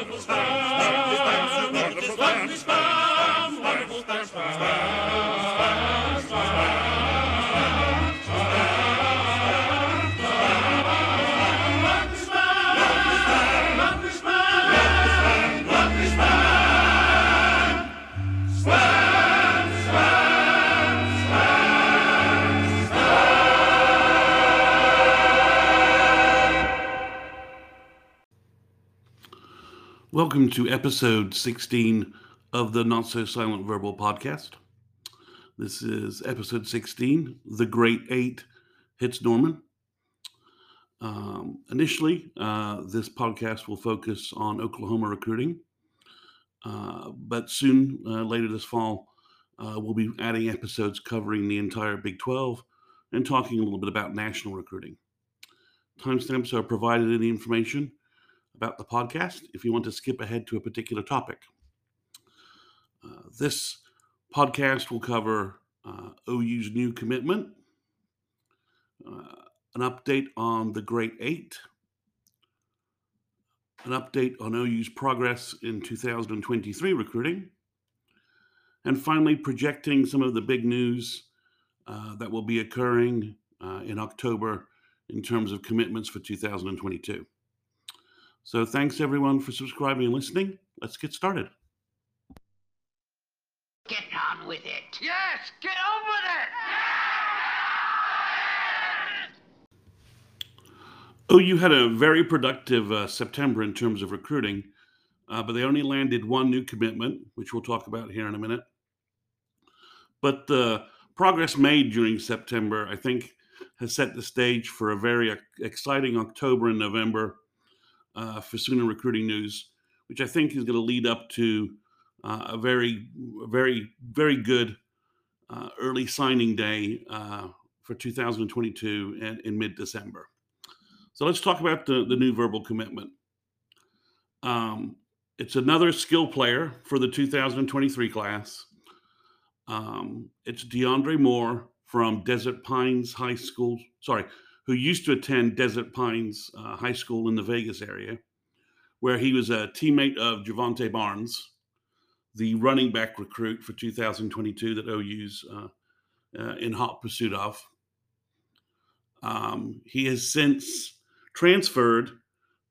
Ha, ha, ha. Welcome to episode 16 of the Not So Silent Verbal podcast. This is episode 16 The Great Eight Hits Norman. Um, initially, uh, this podcast will focus on Oklahoma recruiting, uh, but soon, uh, later this fall, uh, we'll be adding episodes covering the entire Big 12 and talking a little bit about national recruiting. Timestamps are provided in the information about the podcast if you want to skip ahead to a particular topic. Uh, this podcast will cover uh, OU's new commitment, uh, an update on the Great Eight, an update on OU's progress in 2023 recruiting, and finally, projecting some of the big news uh, that will be occurring uh, in October in terms of commitments for 2022. So thanks everyone for subscribing and listening. Let's get started. Get on with it. Yes, get on with it! Oh, you had a very productive uh, September in terms of recruiting, uh, but they only landed one new commitment, which we'll talk about here in a minute. But the progress made during September, I think, has set the stage for a very exciting October and November uh, for Sooner Recruiting News, which I think is going to lead up to uh, a very, very, very good uh, early signing day uh, for 2022 and in mid December. So let's talk about the, the new verbal commitment. Um, it's another skill player for the 2023 class. Um, it's DeAndre Moore from Desert Pines High School. Sorry, who used to attend Desert Pines uh, High School in the Vegas area, where he was a teammate of Jovantae Barnes, the running back recruit for 2022 that OU's uh, uh, in hot pursuit of. Um, he has since transferred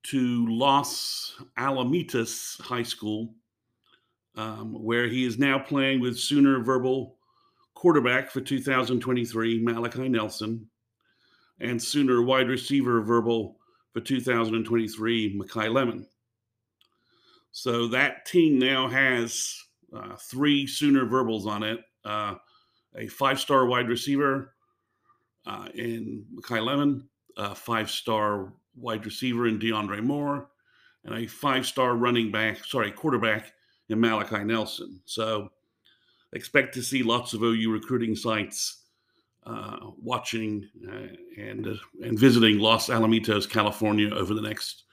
to Los Alamitos High School, um, where he is now playing with Sooner Verbal quarterback for 2023, Malachi Nelson, and Sooner wide receiver verbal for 2023, Makai Lemon. So that team now has uh, three Sooner verbals on it uh, a five star wide receiver uh, in Makai Lemon, a five star wide receiver in DeAndre Moore, and a five star running back, sorry, quarterback in Malachi Nelson. So expect to see lots of OU recruiting sites uh, watching uh, and uh, and visiting Los Alamitos, California, over the next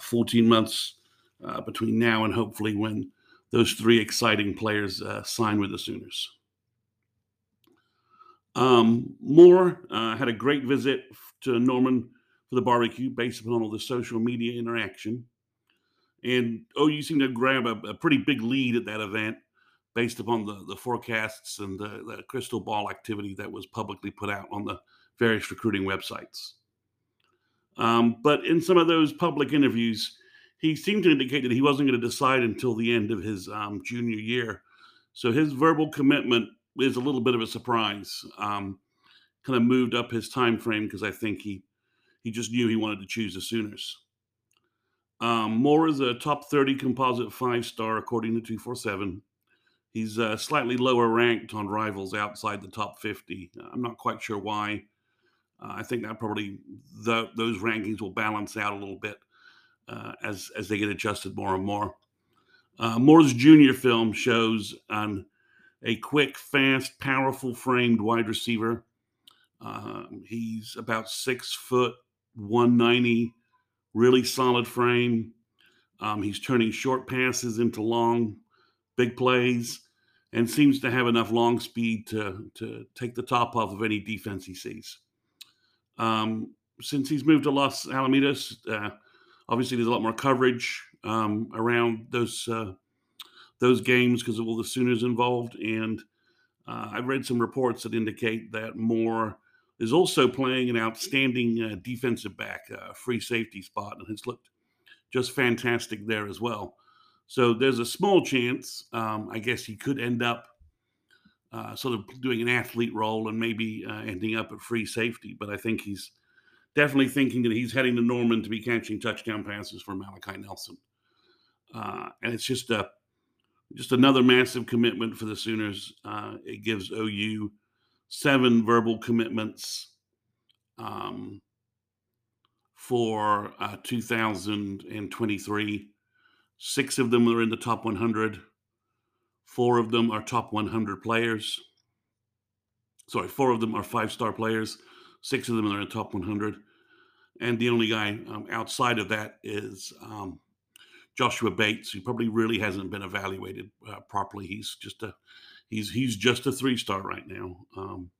14 months between now and hopefully when those three exciting players sign with the Sooners. Um, Moore uh, had a great visit to Norman for the barbecue based upon all the social media interaction. And OU seemed to grab a, a, pretty big lead at that event based upon the, the forecasts and the, the crystal ball activity that was publicly put out on the various recruiting websites. Um, but in some of those public interviews, he seemed to indicate that he wasn't going to decide until the end of his um, junior year. So his verbal commitment is a little bit of a surprise. Um, kind of moved up his time frame because I think he he just knew he wanted to choose the Sooners. Um, Moore is a top 30 composite five star according to 247. He's uh, slightly lower ranked on rivals outside the top 50. I'm not quite sure why. Uh, I think that probably the, those rankings will balance out a little bit uh, as as they get adjusted more and more. Uh, Moore's junior film shows on a quick, fast, powerful framed wide receiver. Um, he's about six foot, 190, really solid frame. Um, he's turning short passes into long, big plays and seems to have enough long speed to to take the top off of any defense he sees. Um, since he's moved to Los Alamitos, uh, Obviously, there's a lot more coverage um, around those uh, those games because of all the Sooners involved, and uh, I've read some reports that indicate that Moore is also playing an outstanding uh, defensive back, free safety spot, and has looked just fantastic there as well. So there's a small chance, um, I guess, he could end up uh, sort of doing an athlete role and maybe uh, ending up at free safety. But I think he's definitely thinking that he's heading to Norman to be catching touchdown passes for Malachi Nelson. Uh, and it's just a just another massive commitment for the Sooners. Uh, it gives OU seven verbal commitments um, for uh, 2023. Six of them are in the top 100. Four of them are top 100 players. Sorry, four of them are five star players. Six of them are in the top 100. And the only guy um, outside of that is um, Joshua Bates, who probably really hasn't been evaluated uh, properly. He's just a he's he's just a three star right now. Um,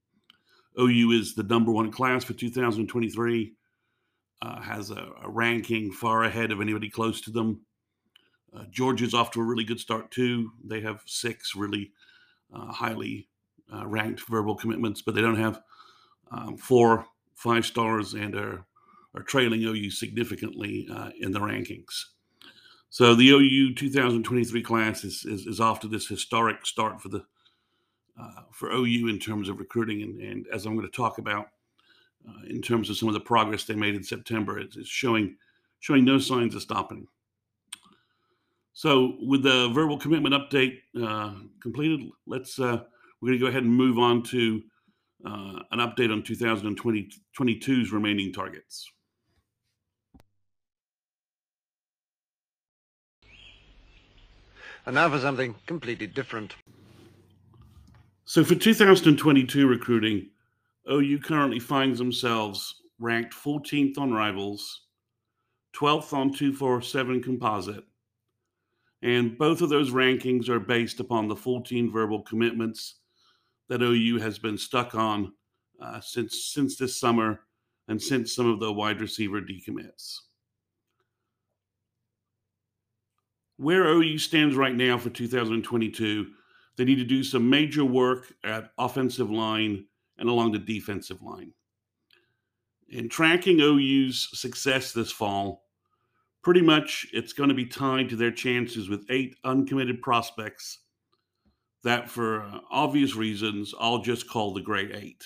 OU is the number one class for 2023. Uh, has a, a, ranking far ahead of anybody close to them. Uh, Georgia's off to a really good start too. They have six really uh, highly uh, ranked verbal commitments, but they don't have um, four five stars and are are trailing OU significantly uh, in the rankings. So the OU 2023 class is, is, is off to this historic start for the uh, for OU in terms of recruiting, and, and as I'm going to talk about uh, in terms of some of the progress they made in September, it's, it's showing showing no signs of stopping. So with the verbal commitment update uh, completed, let's uh, we're going to go ahead and move on to uh, an update on 2022's remaining targets. And now for something completely different. So for 2022 recruiting, OU currently finds themselves ranked 14th on Rivals, 12th on 247 Composite, and both of those rankings are based upon the 14 verbal commitments that OU has been stuck on uh, since since this summer and since some of the wide receiver decommits. where OU stands right now for 2022, they need to do some major work at offensive line and along the defensive line. In tracking OU's success this fall, pretty much it's going to be tied to their chances with eight uncommitted prospects that, for uh, obvious reasons, I'll just call the Great Eight.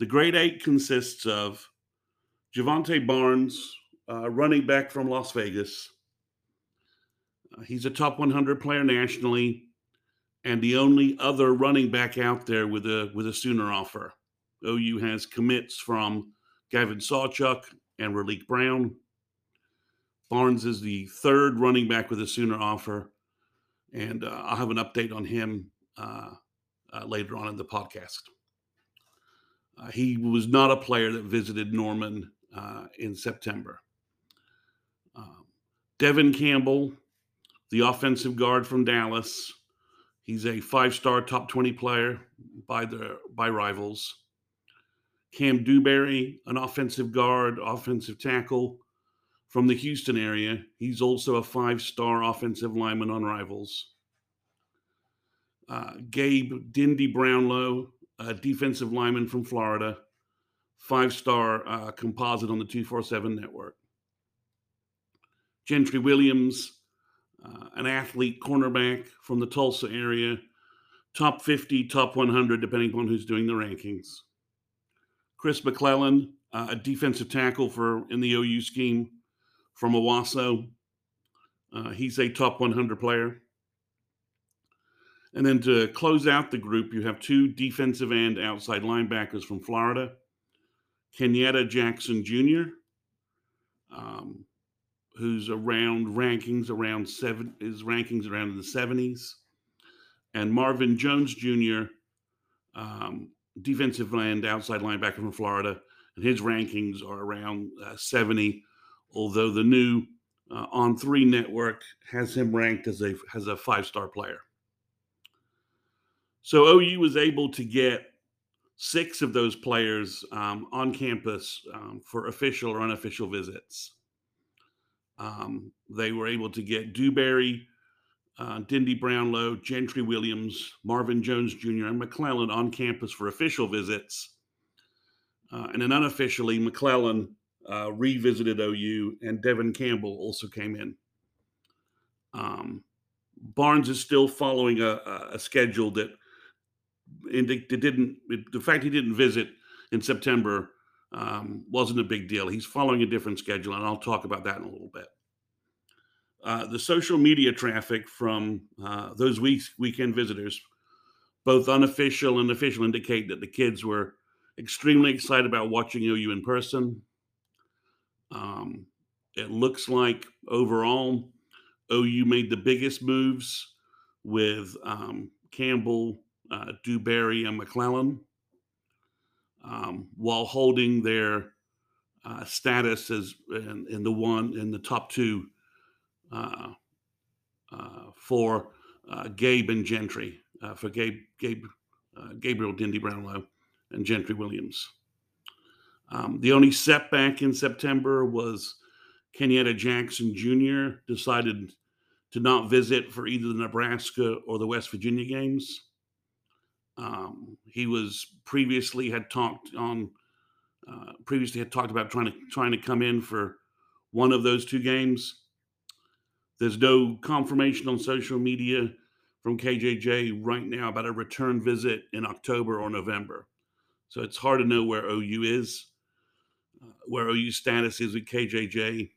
The Great Eight consists of Jovantae Barnes, uh, running back from Las Vegas, he's a top 100 player nationally, and the only other running back out there with a with a Sooner offer. OU has commits from Gavin Sawchuk and Raleek Brown. Barnes is the third running back with a Sooner offer, and uh, I'll have an update on him uh, uh, later on in the podcast. Uh, he was not a player that visited Norman uh, in September. Um, Devin Campbell the offensive guard from Dallas. He's a five-star top 20 player by the by rivals. Cam Dewberry, an offensive guard, offensive tackle from the Houston area. He's also a five-star offensive lineman on rivals. Uh, Gabe Dindy Brownlow, a defensive lineman from Florida, five-star uh, composite on the 247 network. Gentry Williams, uh, an athlete cornerback from the Tulsa area, top 50, top 100, depending upon who's doing the rankings. Chris McClellan, uh, a defensive tackle for in the OU scheme from Owasso. Uh, he's a top 100 player. And then to close out the group, you have two defensive and outside linebackers from Florida Kenyatta Jackson Jr., um, who's around rankings around seven his rankings around in the 70s and marvin jones jr um, defensive end outside linebacker from florida and his rankings are around uh, 70 although the new uh, on three network has him ranked as a as a five star player so ou was able to get six of those players um, on campus um, for official or unofficial visits Um, they were able to get Dewberry, uh, Dindy Brownlow, Gentry Williams, Marvin Jones Jr., and McClellan on campus for official visits. Uh, and then unofficially, McClellan uh, revisited OU, and Devin Campbell also came in. Um, Barnes is still following a, a schedule that it, didn't. It, the fact he didn't visit in September um, wasn't a big deal. He's following a different schedule, and I'll talk about that in a little bit. Uh, the social media traffic from uh, those weeks, weekend visitors, both unofficial and official, indicate that the kids were extremely excited about watching OU in person. Um, it looks like overall, OU made the biggest moves with um, Campbell, uh, Dewberry, and McClellan um, while holding their uh, status as in, in, the one in the top two uh, uh, for uh, Gabe and Gentry, uh, for Gabe, Gabe Gabriel Dindy Brownlow and Gentry Williams. Um, the only setback in September was Kenyatta Jackson Jr. decided to not visit for either the Nebraska or the West Virginia games. Um, he was previously had talked on uh, previously had talked about trying to trying to come in for one of those two games. There's no confirmation on social media from KJJ right now about a return visit in October or November. So it's hard to know where OU is, where OU's status is with KJJ.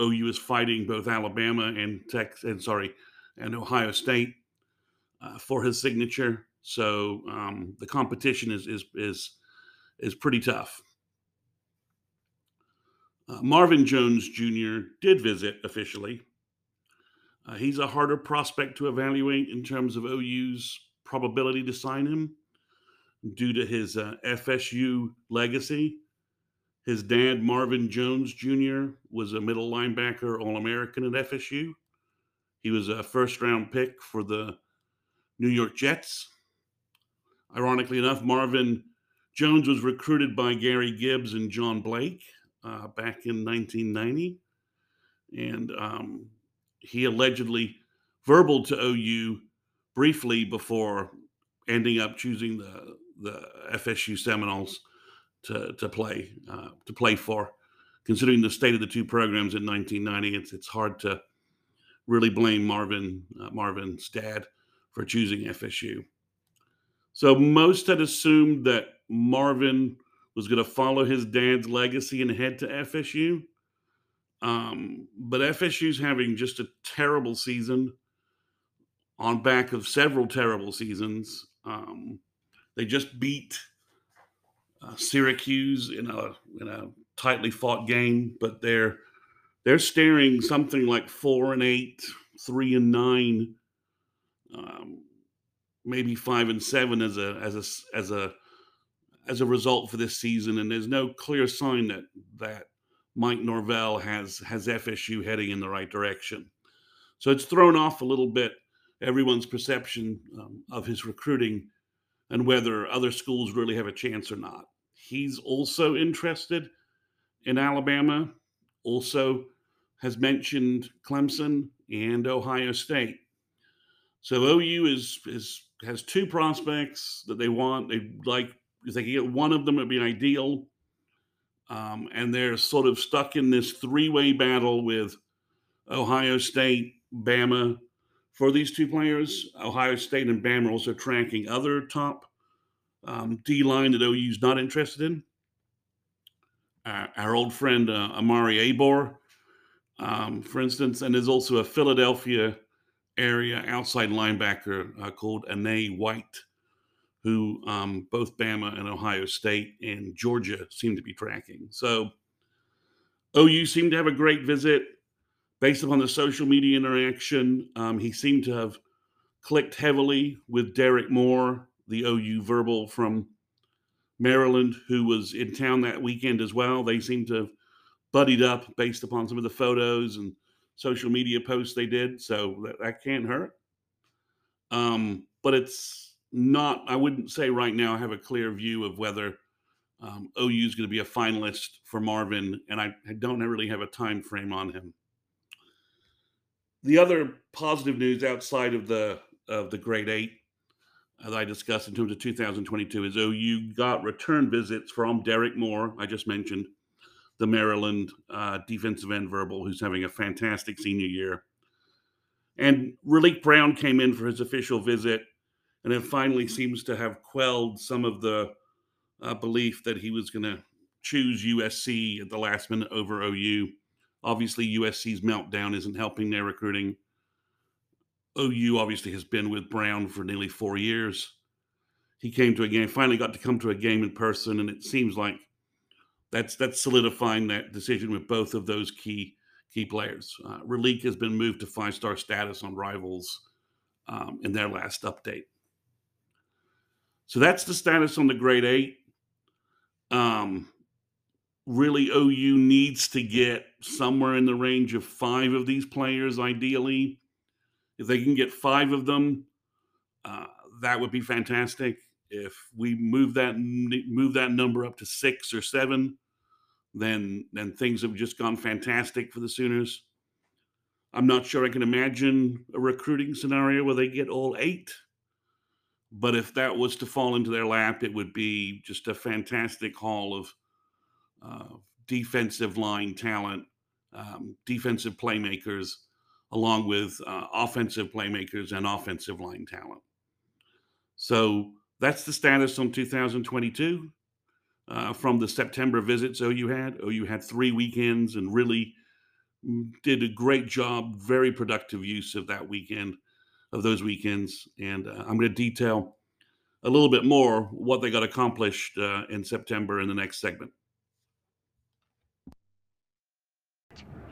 OU is fighting both Alabama and Texas, and sorry, and Ohio State uh, for his signature. So um, the competition is is is is pretty tough. Uh, Marvin Jones Jr. did visit officially. Uh, he's a harder prospect to evaluate in terms of OU's probability to sign him due to his uh, FSU legacy. His dad, Marvin Jones Jr., was a middle linebacker All American at FSU. He was a first round pick for the New York Jets. Ironically enough, Marvin Jones was recruited by Gary Gibbs and John Blake uh, back in 1990. And um, he allegedly verbal to OU briefly before ending up choosing the the FSU Seminoles to to play uh, to play for. Considering the state of the two programs in 1990, it's it's hard to really blame Marvin uh, Marvin's dad for choosing FSU. So most had assumed that Marvin was going to follow his dad's legacy and head to FSU. Um, but FSU's having just a terrible season on back of several terrible seasons. Um, they just beat uh, Syracuse in a in a tightly fought game, but they're they're staring something like four and eight, three and nine, um, maybe five and seven as a as a as a as a result for this season. And there's no clear sign that that Mike Norvell has has FSU heading in the right direction. So it's thrown off a little bit everyone's perception um, of his recruiting and whether other schools really have a chance or not. He's also interested in Alabama, also has mentioned Clemson and Ohio State. So OU is is has two prospects that they want. They like if they can get one of them, it'd be ideal. Um, and they're sort of stuck in this three-way battle with Ohio State, Bama, for these two players. Ohio State and Bama are also tracking other top um, D line that OU's not interested in. Uh, our old friend uh, Omari Abor, um, for instance, and there's also a Philadelphia area outside linebacker uh, called Enai White, who um, both Bama and Ohio State and Georgia seem to be tracking. So OU seemed to have a great visit based upon the social media interaction, um, he seemed to have clicked heavily with Derek Moore, the OU verbal from Maryland, who was in town that weekend as well. They seemed to have buddied up based upon some of the photos and social media posts they did. So that, that can't hurt. Um, but it's not, I wouldn't say right now I have a clear view of whether Um, OU is going to be a finalist for Marvin, and I, I don't really have a time frame on him. The other positive news outside of the of the Great Eight as I discussed in terms of 2022 is OU got return visits from Derek Moore, I just mentioned, the Maryland uh, defensive end verbal, who's having a fantastic senior year. And Raleek Brown came in for his official visit, and it finally seems to have quelled some of the uh, belief that he was going to choose USC at the last minute over OU. Obviously, USC's meltdown isn't helping their recruiting. OU obviously has been with Brown for nearly four years. He came to a game, finally got to come to a game in person, and it seems like that's that's solidifying that decision with both of those key key players. Uh, Raleek has been moved to five star status on Rivals um, in their last update. So that's the status on the Great Eight. Um, really, OU needs to get somewhere in the range of five of these players, ideally. If they can get five of them, uh, that would be fantastic. If we move that move that number up to six or seven, then then things have just gone fantastic for the Sooners. I'm not sure I can imagine a recruiting scenario where they get all eight. But if that was to fall into their lap, it would be just a fantastic haul of defensive line talent, um, defensive playmakers, along with uh, offensive playmakers and offensive line talent. So that's the status on 2022. Uh, from the September visits OU had, OU had three weekends and really mm, did a great job, very productive use of that weekend, of those weekends. And uh, I'm going to detail a little bit more what they got accomplished uh, in September in the next segment.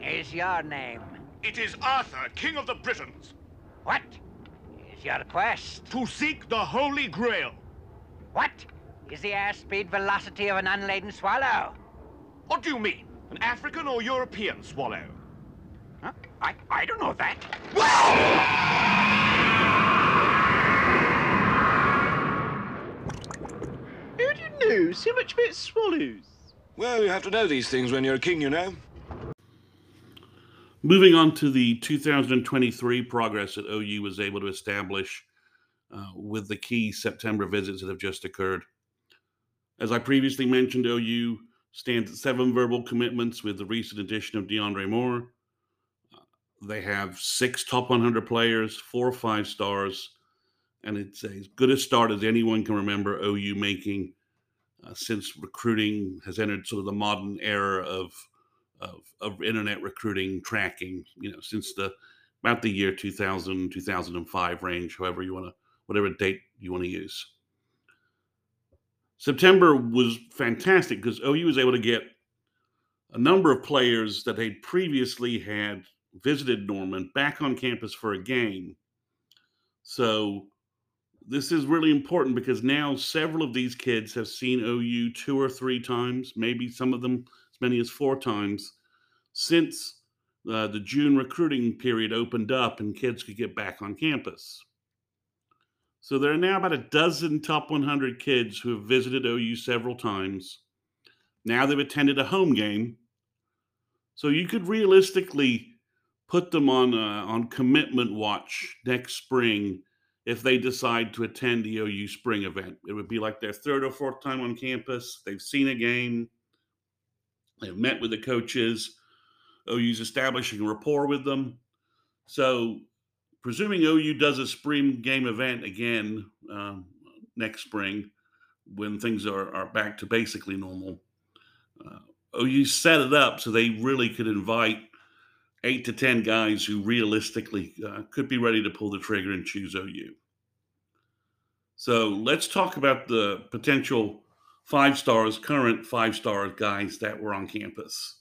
Is your name? It is Arthur, King of the Britons, What is your quest? to seek the Holy Grail. What is the airspeed velocity of an unladen swallow? What do you mean? An African or European swallow? Huh? I, I don't know that. Who do you know so much about swallows? Well, you have to know these things when you're a king, you know. Moving on to the 2023 progress that OU was able to establish uh, with the key September visits that have just occurred. As I previously mentioned, OU stands at seven verbal commitments with the recent addition of DeAndre Moore. Uh, they have six top 100 players, four or five stars, and it's as good a start as anyone can remember OU making uh, since recruiting has entered sort of the modern era of, of of internet recruiting tracking. You know, since the about the year 2000 2005 range, however you want to whatever date you want to use. September was fantastic because OU was able to get a number of players that they'd previously had visited Norman back on campus for a game. So this is really important because now several of these kids have seen OU two or three times, maybe some of them many as four times since uh, the June recruiting period opened up and kids could get back on campus. So there are now about a dozen top 100 kids who have visited OU several times. Now they've attended a home game. So you could realistically put them on uh, on commitment watch next spring if they decide to attend the OU spring event. It would be like their third or fourth time on campus. They've seen a game. They've met with the coaches. OU's establishing rapport with them. So presuming OU does a spring game event again um, next spring when things are, are back to basically normal, uh, OU set it up so they really could invite eight to 10 guys who realistically uh, could be ready to pull the trigger and choose OU. So let's talk about the potential five stars, current five star guys that were on campus.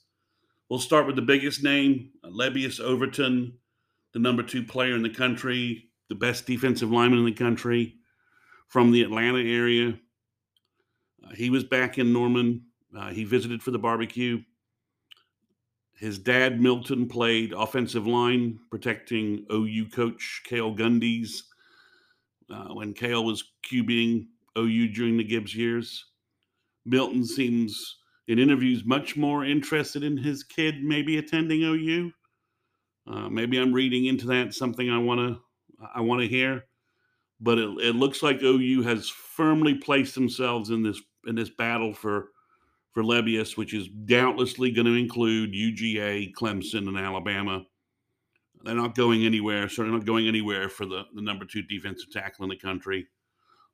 We'll start with the biggest name, Lebbeus Overton the number two player in the country, the best defensive lineman in the country from the Atlanta area. Uh, he was back in Norman. Uh, he visited for the barbecue. His dad, Milton, played offensive line, protecting OU coach Cale Gundy's uh, when Cale was QBing OU during the Gibbs years. Milton seems in interviews much more interested in his kid maybe attending OU. Uh, maybe I'm reading into that something I want to I want to hear, but it, it looks like OU has firmly placed themselves in this in this battle for for Lebbeus, which is doubtlessly going to include UGA, Clemson, and Alabama. They're not going anywhere. Certainly not going anywhere for the, the number two defensive tackle in the country.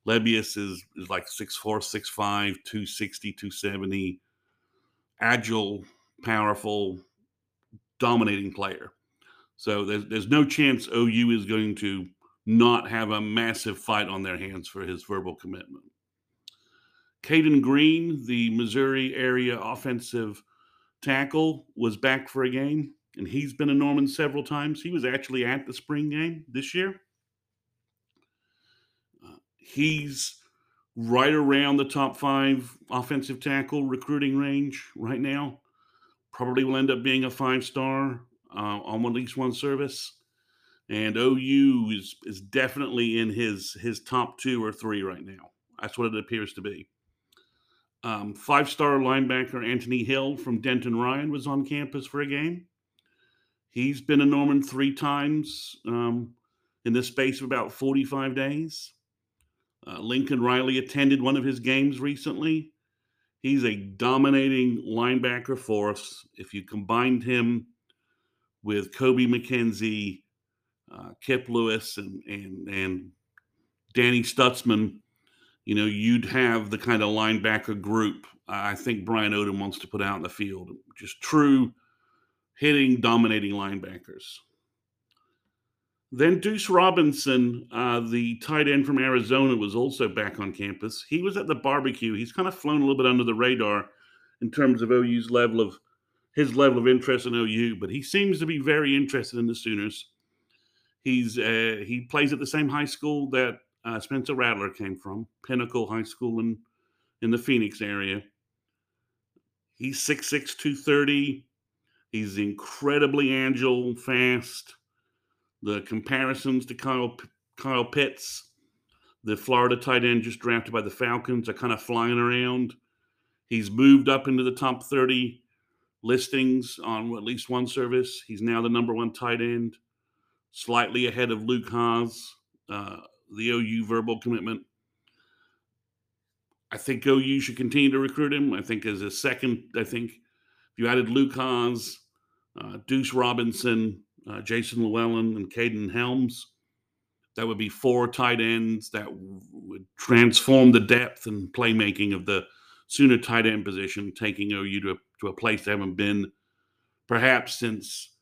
Lebbeus is, is like 6'4, 6'5, 260, 270, agile, powerful, dominating player. So there's, there's no chance OU is going to not have a massive fight on their hands for his verbal commitment. Caden Green, the Missouri area offensive tackle, was back for a game, and he's been a Norman several times. He was actually at the spring game this year. He's right around the top five offensive tackle recruiting range right now. Probably will end up being a five star uh, on at least one service. And OU is is definitely in his his top two or three right now. That's what it appears to be. Um, Five star linebacker Anthony Hill from Denton Ryan was on campus for a game. He's been a Norman three times um, in the space of about 45 days. Uh, Lincoln Riley attended one of his games recently. He's a dominating linebacker force. If you combined him with Kobie McKinzie, uh, Kip Lewis, and, and, and Danny Stutsman, you know, you'd have the kind of linebacker group I think Brian Odom wants to put out in the field. Just true hitting, dominating linebackers. Then Deuce Robinson, uh, the tight end from Arizona, was also back on campus. He was at the barbecue. He's kind of flown a little bit under the radar in terms of OU's level of his level of interest in OU, but he seems to be very interested in the Sooners. He's uh, he plays at the same high school that uh, Spencer Rattler came from, Pinnacle High School in in the Phoenix area. He's 6'6", 230. He's incredibly agile, fast. The comparisons to Kyle Kyle Pitts, the Florida tight end just drafted by the Falcons, are kind of flying around. He's moved up into the top 30 listings on at least one service. He's now the number one tight end, slightly ahead of Luke Hasz, uh, the OU verbal commitment. I think OU should continue to recruit him. I think as a second, I think if you added Luke Hasz, uh, Deuce Robinson, uh, Jason Llewellyn, and Kaden Helms, that would be four tight ends that would transform the depth and playmaking of the Sooner tight end position, taking OU to a, to a place they haven't been perhaps since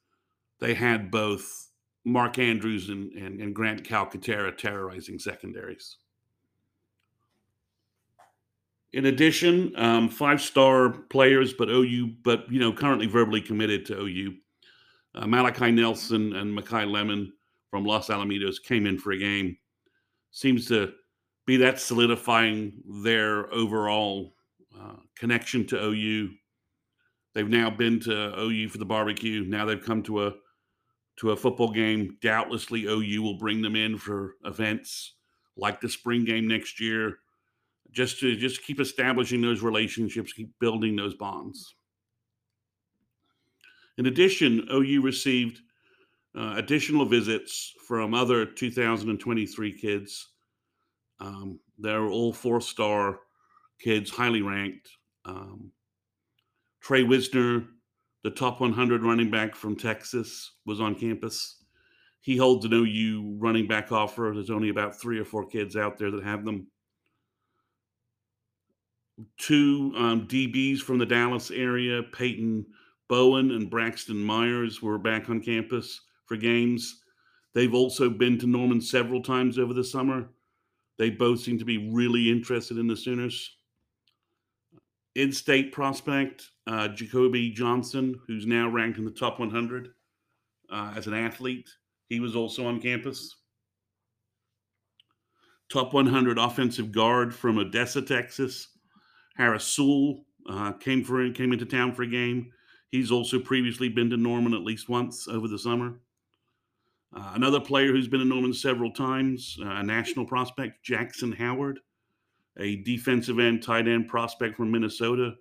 they had both Mark Andrews and, and, and Grant Calcaterra terrorizing secondaries. In addition, um, five-star players, but OU, but you know, currently verbally committed to OU. Uh, Malachi Nelson and Makai Lemon from Los Alamitos came in for a game. Seems to be that solidifying their overall uh, connection to OU. They've now been to OU for the barbecue. Now they've come to a to a football game. Doubtlessly, OU will bring them in for events like the spring game next year, just to just keep establishing those relationships, keep building those bonds. In addition, OU received uh, additional visits from other 2023 kids. Um, they're all four star kids, highly ranked. Um, Trey Wisner, the top 100 running back from Texas, was on campus. He holds an OU running back offer. There's only about three or four kids out there that have them. Two um, DBs from the Dallas area, Peyton Bowen and Braxton Myers were back on campus for games. They've also been to Norman several times over the summer. They both seem to be really interested in the Sooners. In state prospect, uh, Jacoby Johnson, who's now ranked in the top 100 uh, as an athlete, he was also on campus. Top 100 offensive guard from Odessa, Texas, Harris Sewell uh, came for came into town for a game. He's also previously been to Norman at least once over the summer. Uh, another player who's been to Norman several times, uh, a national prospect, Jackson Howard, a defensive end, tight end prospect from Minnesota,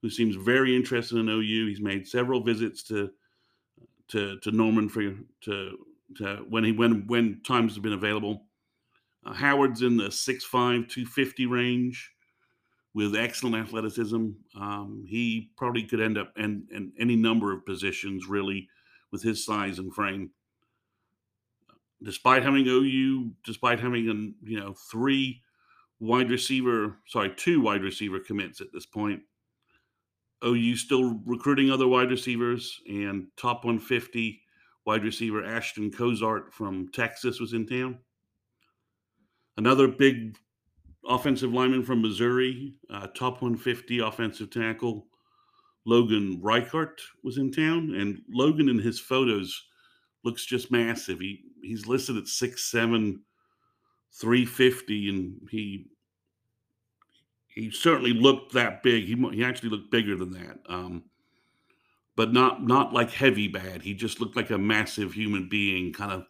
who seems very interested in OU. He's made several visits to to to Norman for to to when he when when times have been available. Uh, Howard's in the 6'5", 250 range with excellent athleticism. Um, he probably could end up in, in any number of positions really with his size and frame. Despite having OU, despite having an, you know three wide receiver, sorry, two wide receiver commits at this point. OU still recruiting other wide receivers, and top 150 wide receiver Ashton Cozart from Texas was in town. Another big offensive lineman from Missouri, uh, top 150 offensive tackle Logan Reichert was in town, and Logan in his photos looks just massive. He he's listed at 6'7", 350, and he he certainly looked that big. He he actually looked bigger than that, um, but not not like heavy bad. He just looked like a massive human being, kind of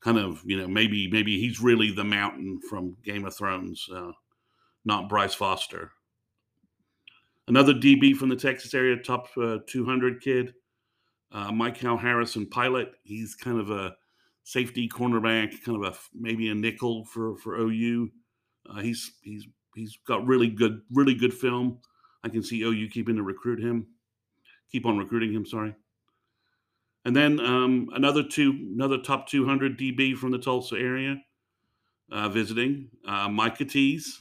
kind of you know maybe maybe he's really the mountain from Game of Thrones, uh, not Bryce Foster. Another DB from the Texas area, top uh, 200 kid, uh, Michael Harrison Pilot. He's kind of a safety cornerback, kind of a maybe a nickel for for OU. Uh, he's he's he's got really good really good film. I can see OU keeping to recruit him, keep on recruiting him. Sorry. And then um, another two, another top 200 DB from the Tulsa area uh, visiting. Uh, Micah Tease,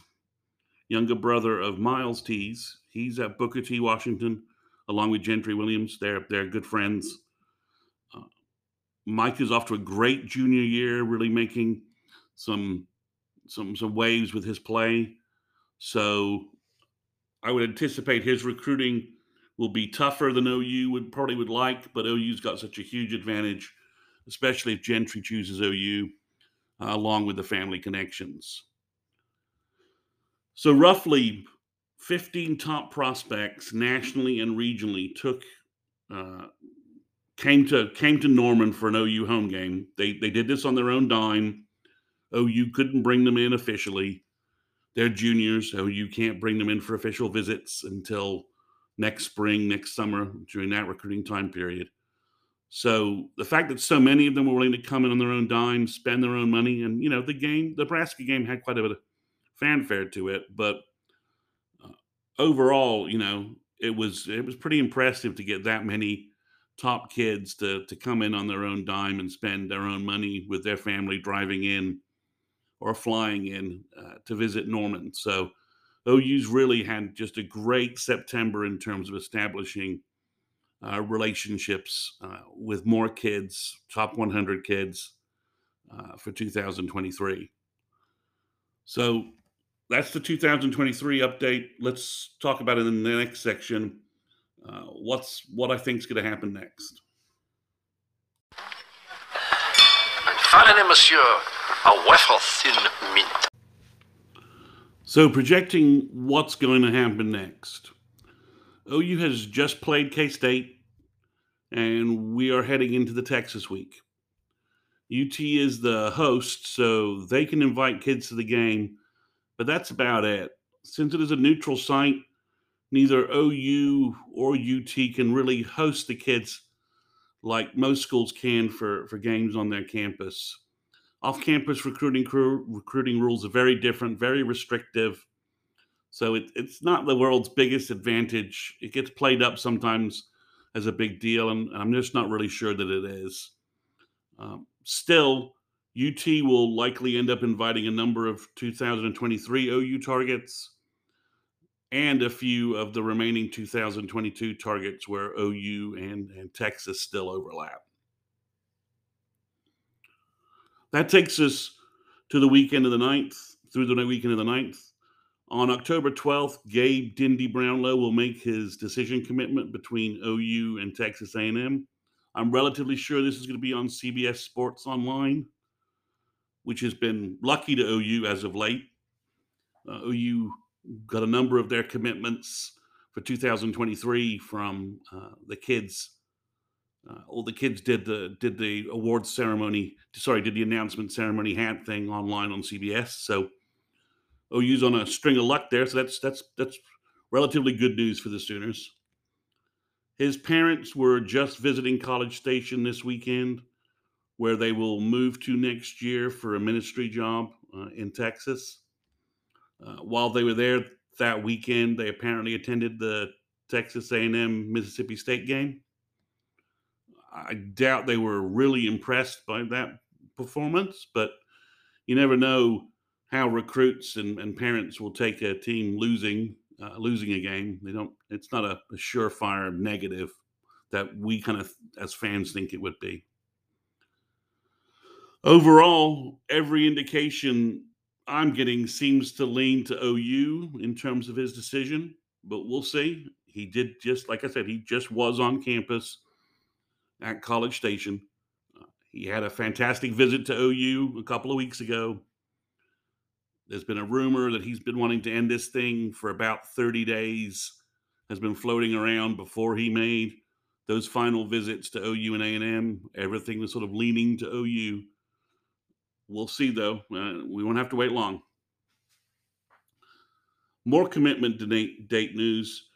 younger brother of Miles Tease. He's at Booker T. Washington, along with Gentry Williams. They're they're good friends. Uh, Mike is off to a great junior year, really making some some some waves with his play. So I would anticipate his recruiting will be tougher than OU would probably would like, but OU's got such a huge advantage, especially if Gentry chooses OU, uh, along with the family connections. So roughly 15 top prospects nationally and regionally took uh, came to came to Norman for an OU home game. They they did this on their own dime. OU couldn't bring them in officially. They're juniors. OU can't bring them in for official visits until next spring, next summer, during that recruiting time period. So the fact that so many of them were willing to come in on their own dime, spend their own money, and you know the game, the Nebraska game had quite a bit of fanfare to it, but uh, overall, you know, it was it was pretty impressive to get that many top kids to to come in on their own dime and spend their own money with their family driving in or flying in uh, to visit Norman. So OU's really had just a great September in terms of establishing uh, relationships uh, with more kids, top 100 kids uh, for 2023. So that's the 2023 update. Let's talk about it in the next section. Uh, what's what I think is going to happen next. Finally, monsieur, a wafer thin mint. So, projecting what's going to happen next. OU has just played K State, and we are heading into the Texas week. UT is the host, so they can invite kids to the game, but that's about it. Since it is a neutral site, neither OU or UT can really host the kids like most schools can for, for games on their campus off-campus recruiting crew recruiting rules are very different, very restrictive. So it, it's not the world's biggest advantage. It gets played up sometimes as a big deal, and I'm just not really sure that it is. Um, still, UT will likely end up inviting a number of 2023 OU targets and a few of the remaining 2022 targets where OU and, and Texas still overlap. That takes us to the weekend of the 9th, through the weekend of the 9th. On October 12th, Gabe Dindy Brownlow will make his decision commitment between OU and Texas A&M. I'm relatively sure this is going to be on CBS Sports Online, which has been lucky to OU as of late. Uh, OU got a number of their commitments for 2023 from uh, the kids uh, all the kids did the did the awards ceremony. Sorry, did the announcement ceremony hat thing online on CBS. So OU's on a string of luck there, so that's that's that's relatively good news for the Sooners. His parents were just visiting College Station this weekend, where they will move to next year for a ministry job uh, in Texas. Uh, while they were there that weekend, they apparently attended the Texas A&M Mississippi State game. I doubt they were really impressed by that performance, but you never know how recruits and, and parents will take a team losing uh, losing a game. They don't. It's not a, a surefire negative that we kind of as fans think it would be. Overall, every indication I'm getting seems to lean to OU in terms of his decision, but we'll see. He did just like I said, he just was on campus at College Station. Uh, he had a fantastic visit to OU a couple of weeks ago. There's been a rumor that he's been wanting to end this thing for about 30 days, has been floating around before he made those final visits to OU and A&M. Everything was sort of leaning to OU. We'll see, though. Uh, we won't have to wait long. More commitment date, date news.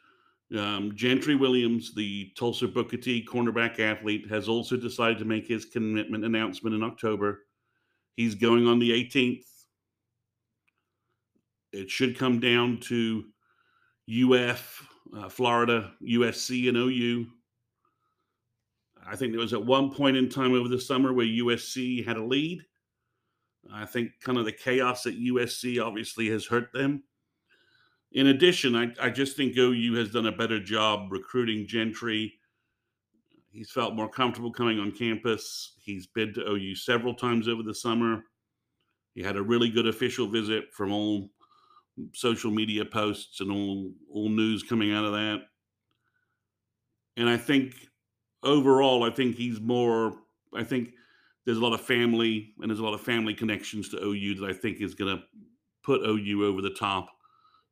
Um, Gentry Williams, the Tulsa Booker T cornerback athlete, has also decided to make his commitment announcement in October. He's going on the 18th. It should come down to UF, uh, Florida, USC, and OU. I think there was at one point in time over the summer where USC had a lead. I think kind of the chaos at USC obviously has hurt them. In addition, I, I just think OU has done a better job recruiting Gentry. He's felt more comfortable coming on campus. He's been to OU several times over the summer. He had a really good official visit from all social media posts and all all news coming out of that. And I think overall, I think he's more. I think there's a lot of family and there's a lot of family connections to OU that I think is going to put OU over the top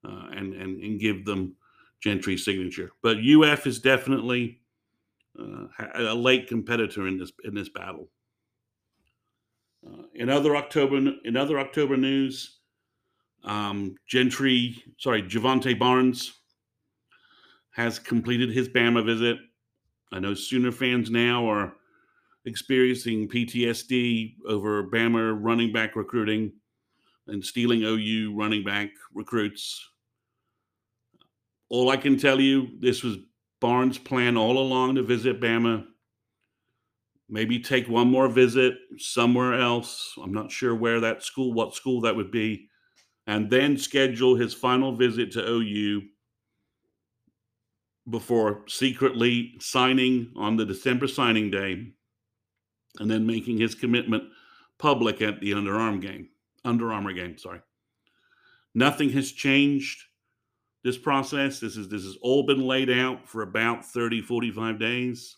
uh, and, and and give them Gentry's signature. But UF is definitely uh, a late competitor in this in this battle. Uh, in other October in other October news, um, Gentry, sorry, Jovantae Barnes has completed his Bama visit. I know Sooner fans now are experiencing PTSD over Bama running back recruiting and stealing OU running back recruits. All I can tell you, this was Barnes' plan all along to visit Bama. Maybe take one more visit somewhere else. I'm not sure where that school, what school that would be and then schedule his final visit to OU before secretly signing on the December signing day and then making his commitment public at the underarm game. Under Armour game, sorry. Nothing has changed this process. This is this has all been laid out for about 30 45 days.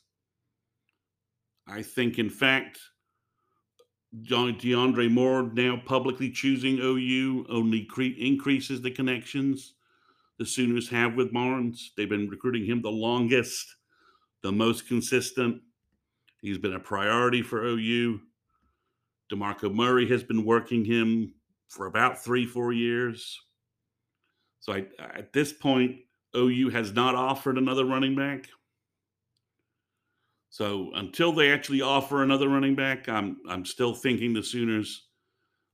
I think in fact DeAndre Moore now publicly choosing OU only cre- increases the connections the Sooners have with Barnes. They've been recruiting him the longest, the most consistent. He's been a priority for OU. DeMarco Murray has been working him for about three, four years. So I, at this point, OU has not offered another running back. So until they actually offer another running back, I'm I'm still thinking the Sooners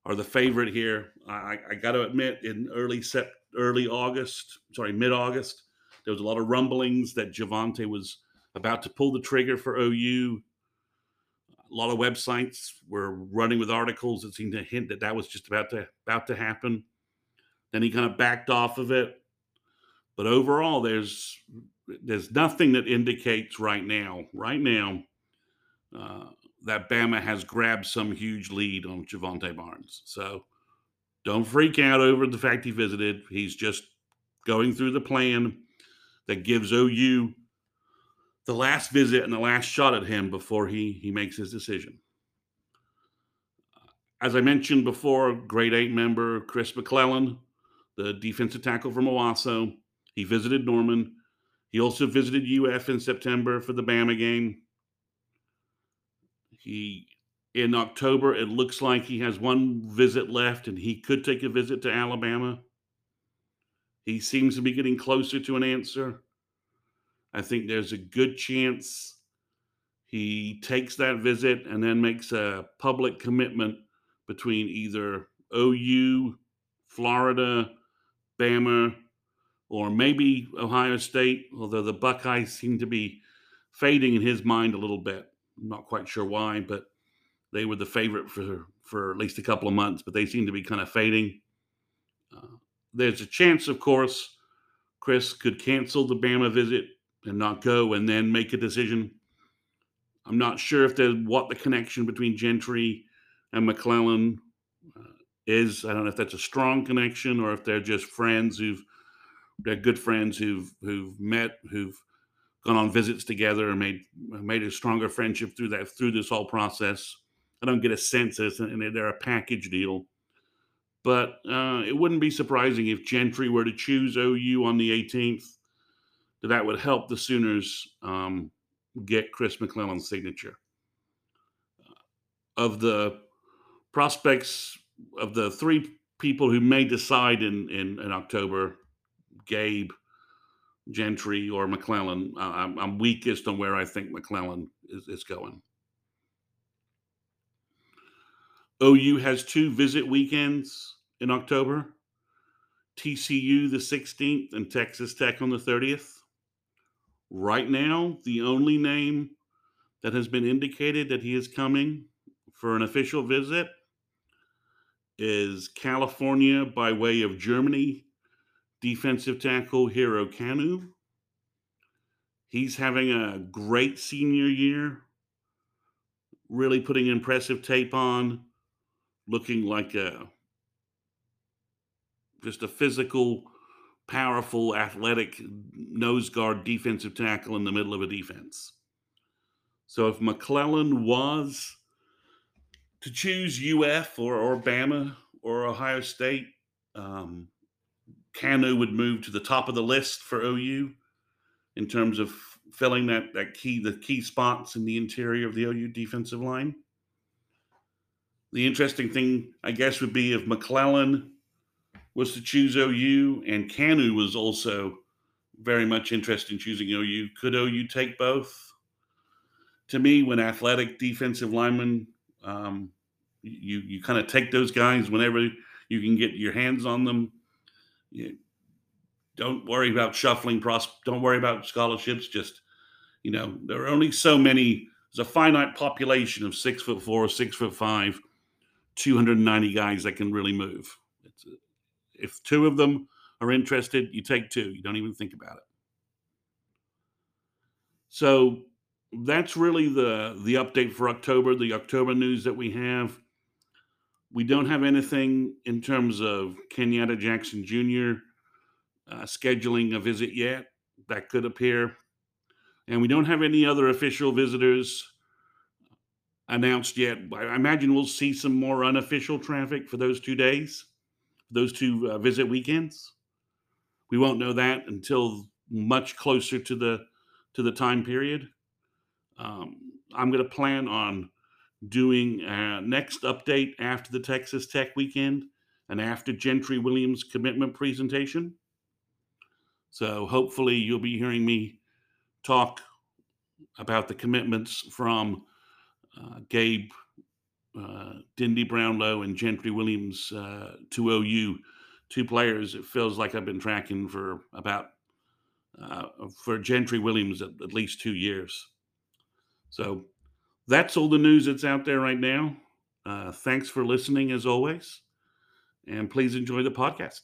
are the favorite here. I, I got to admit, in early set early August, sorry, mid August, there was a lot of rumblings that Jovantae was about to pull the trigger for OU. A lot of websites were running with articles that seemed to hint that that was just about to about to happen. Then he kind of backed off of it. But overall, there's there's nothing that indicates right now, right now, uh, that Bama has grabbed some huge lead on Jovantae Barnes. So don't freak out over the fact he visited. He's just going through the plan that gives OU the last visit and the last shot at him before he he makes his decision. As I mentioned before, Great Eight member Chris McClellan, the defensive tackle from Owasso, he visited Norman he also visited UF in September for the Bama game. He in October, it looks like he has one visit left, and he could take a visit to Alabama. He seems to be getting closer to an answer. I think there's a good chance he takes that visit and then makes a public commitment between either OU, Florida, Bama, or maybe Ohio State, although the Buckeyes seem to be fading in his mind a little bit. I'm not quite sure why, but they were the favorite for, for at least a couple of months, but they seem to be kind of fading. Uh, there's a chance, of course, Chris could cancel the Bama visit and not go and then make a decision. I'm not sure if there's what the connection between Gentry and McClellan uh, is. I don't know if that's a strong connection or if they're just friends who've they're good friends who've who've met, who've gone on visits together and made made a stronger friendship through that through this whole process. I don't get a sense as that they're a package deal, but uh, it wouldn't be surprising if Gentry were to choose OU on the 18th. That would help the Sooners um, get Chris McClellan's signature. Of the prospects of the three people who may decide in, in, in October, Gabe, Gentry, or McClellan, I'm, I'm, weakest on where I think McClellan is, is going. OU has two visit weekends in October TCU the 16th and Texas Tech on the 30th. Right now, the only name that has been indicated that he is coming for an official visit is California by way of Germany defensive tackle Hiro Kanu. He's having a great senior year, really putting impressive tape on, looking like a just a physical powerful, athletic nose guard defensive tackle in the middle of a defense. So if McClellan was to choose UF or, or Bama or Ohio State, um, Kanu would move to the top of the list for OU in terms of filling that that key the key spots in the interior of the OU defensive line. The interesting thing, I guess, would be if McClellan was to choose OU, and Kanu was also very much interested in choosing OU. Could OU take both? To me, when athletic defensive linemen, um, you you kind of take those guys whenever you can get your hands on them. You don't worry about shuffling pros. Don't worry about scholarships. Just you know, there are only so many. There's a finite population of six foot four, six foot five, 290 guys that can really move. It's if two of them are interested, you take two. You don't even think about it. So that's really the the update for October, the October news that we have. We don't have anything in terms of Kenyatta Jackson Jr. Uh, scheduling a visit yet. That could appear. And we don't have any other official visitors announced yet. I imagine we'll see some more unofficial traffic for those two days those two uh, visit weekends. We won't know that until much closer to the to the time period. Um, I'm going to plan on doing a next update after the Texas Tech weekend and after Gentry Williams' commitment presentation. So hopefully you'll be hearing me talk about the commitments from uh, Gabe uh, Dindy Brownlow and Gentry Williams uh, to OU, two players it feels like I've been tracking for about uh, for Gentry Williams at, at least two years. So that's all the news that's out there right now. Uh, thanks for listening as always, and please enjoy the podcast.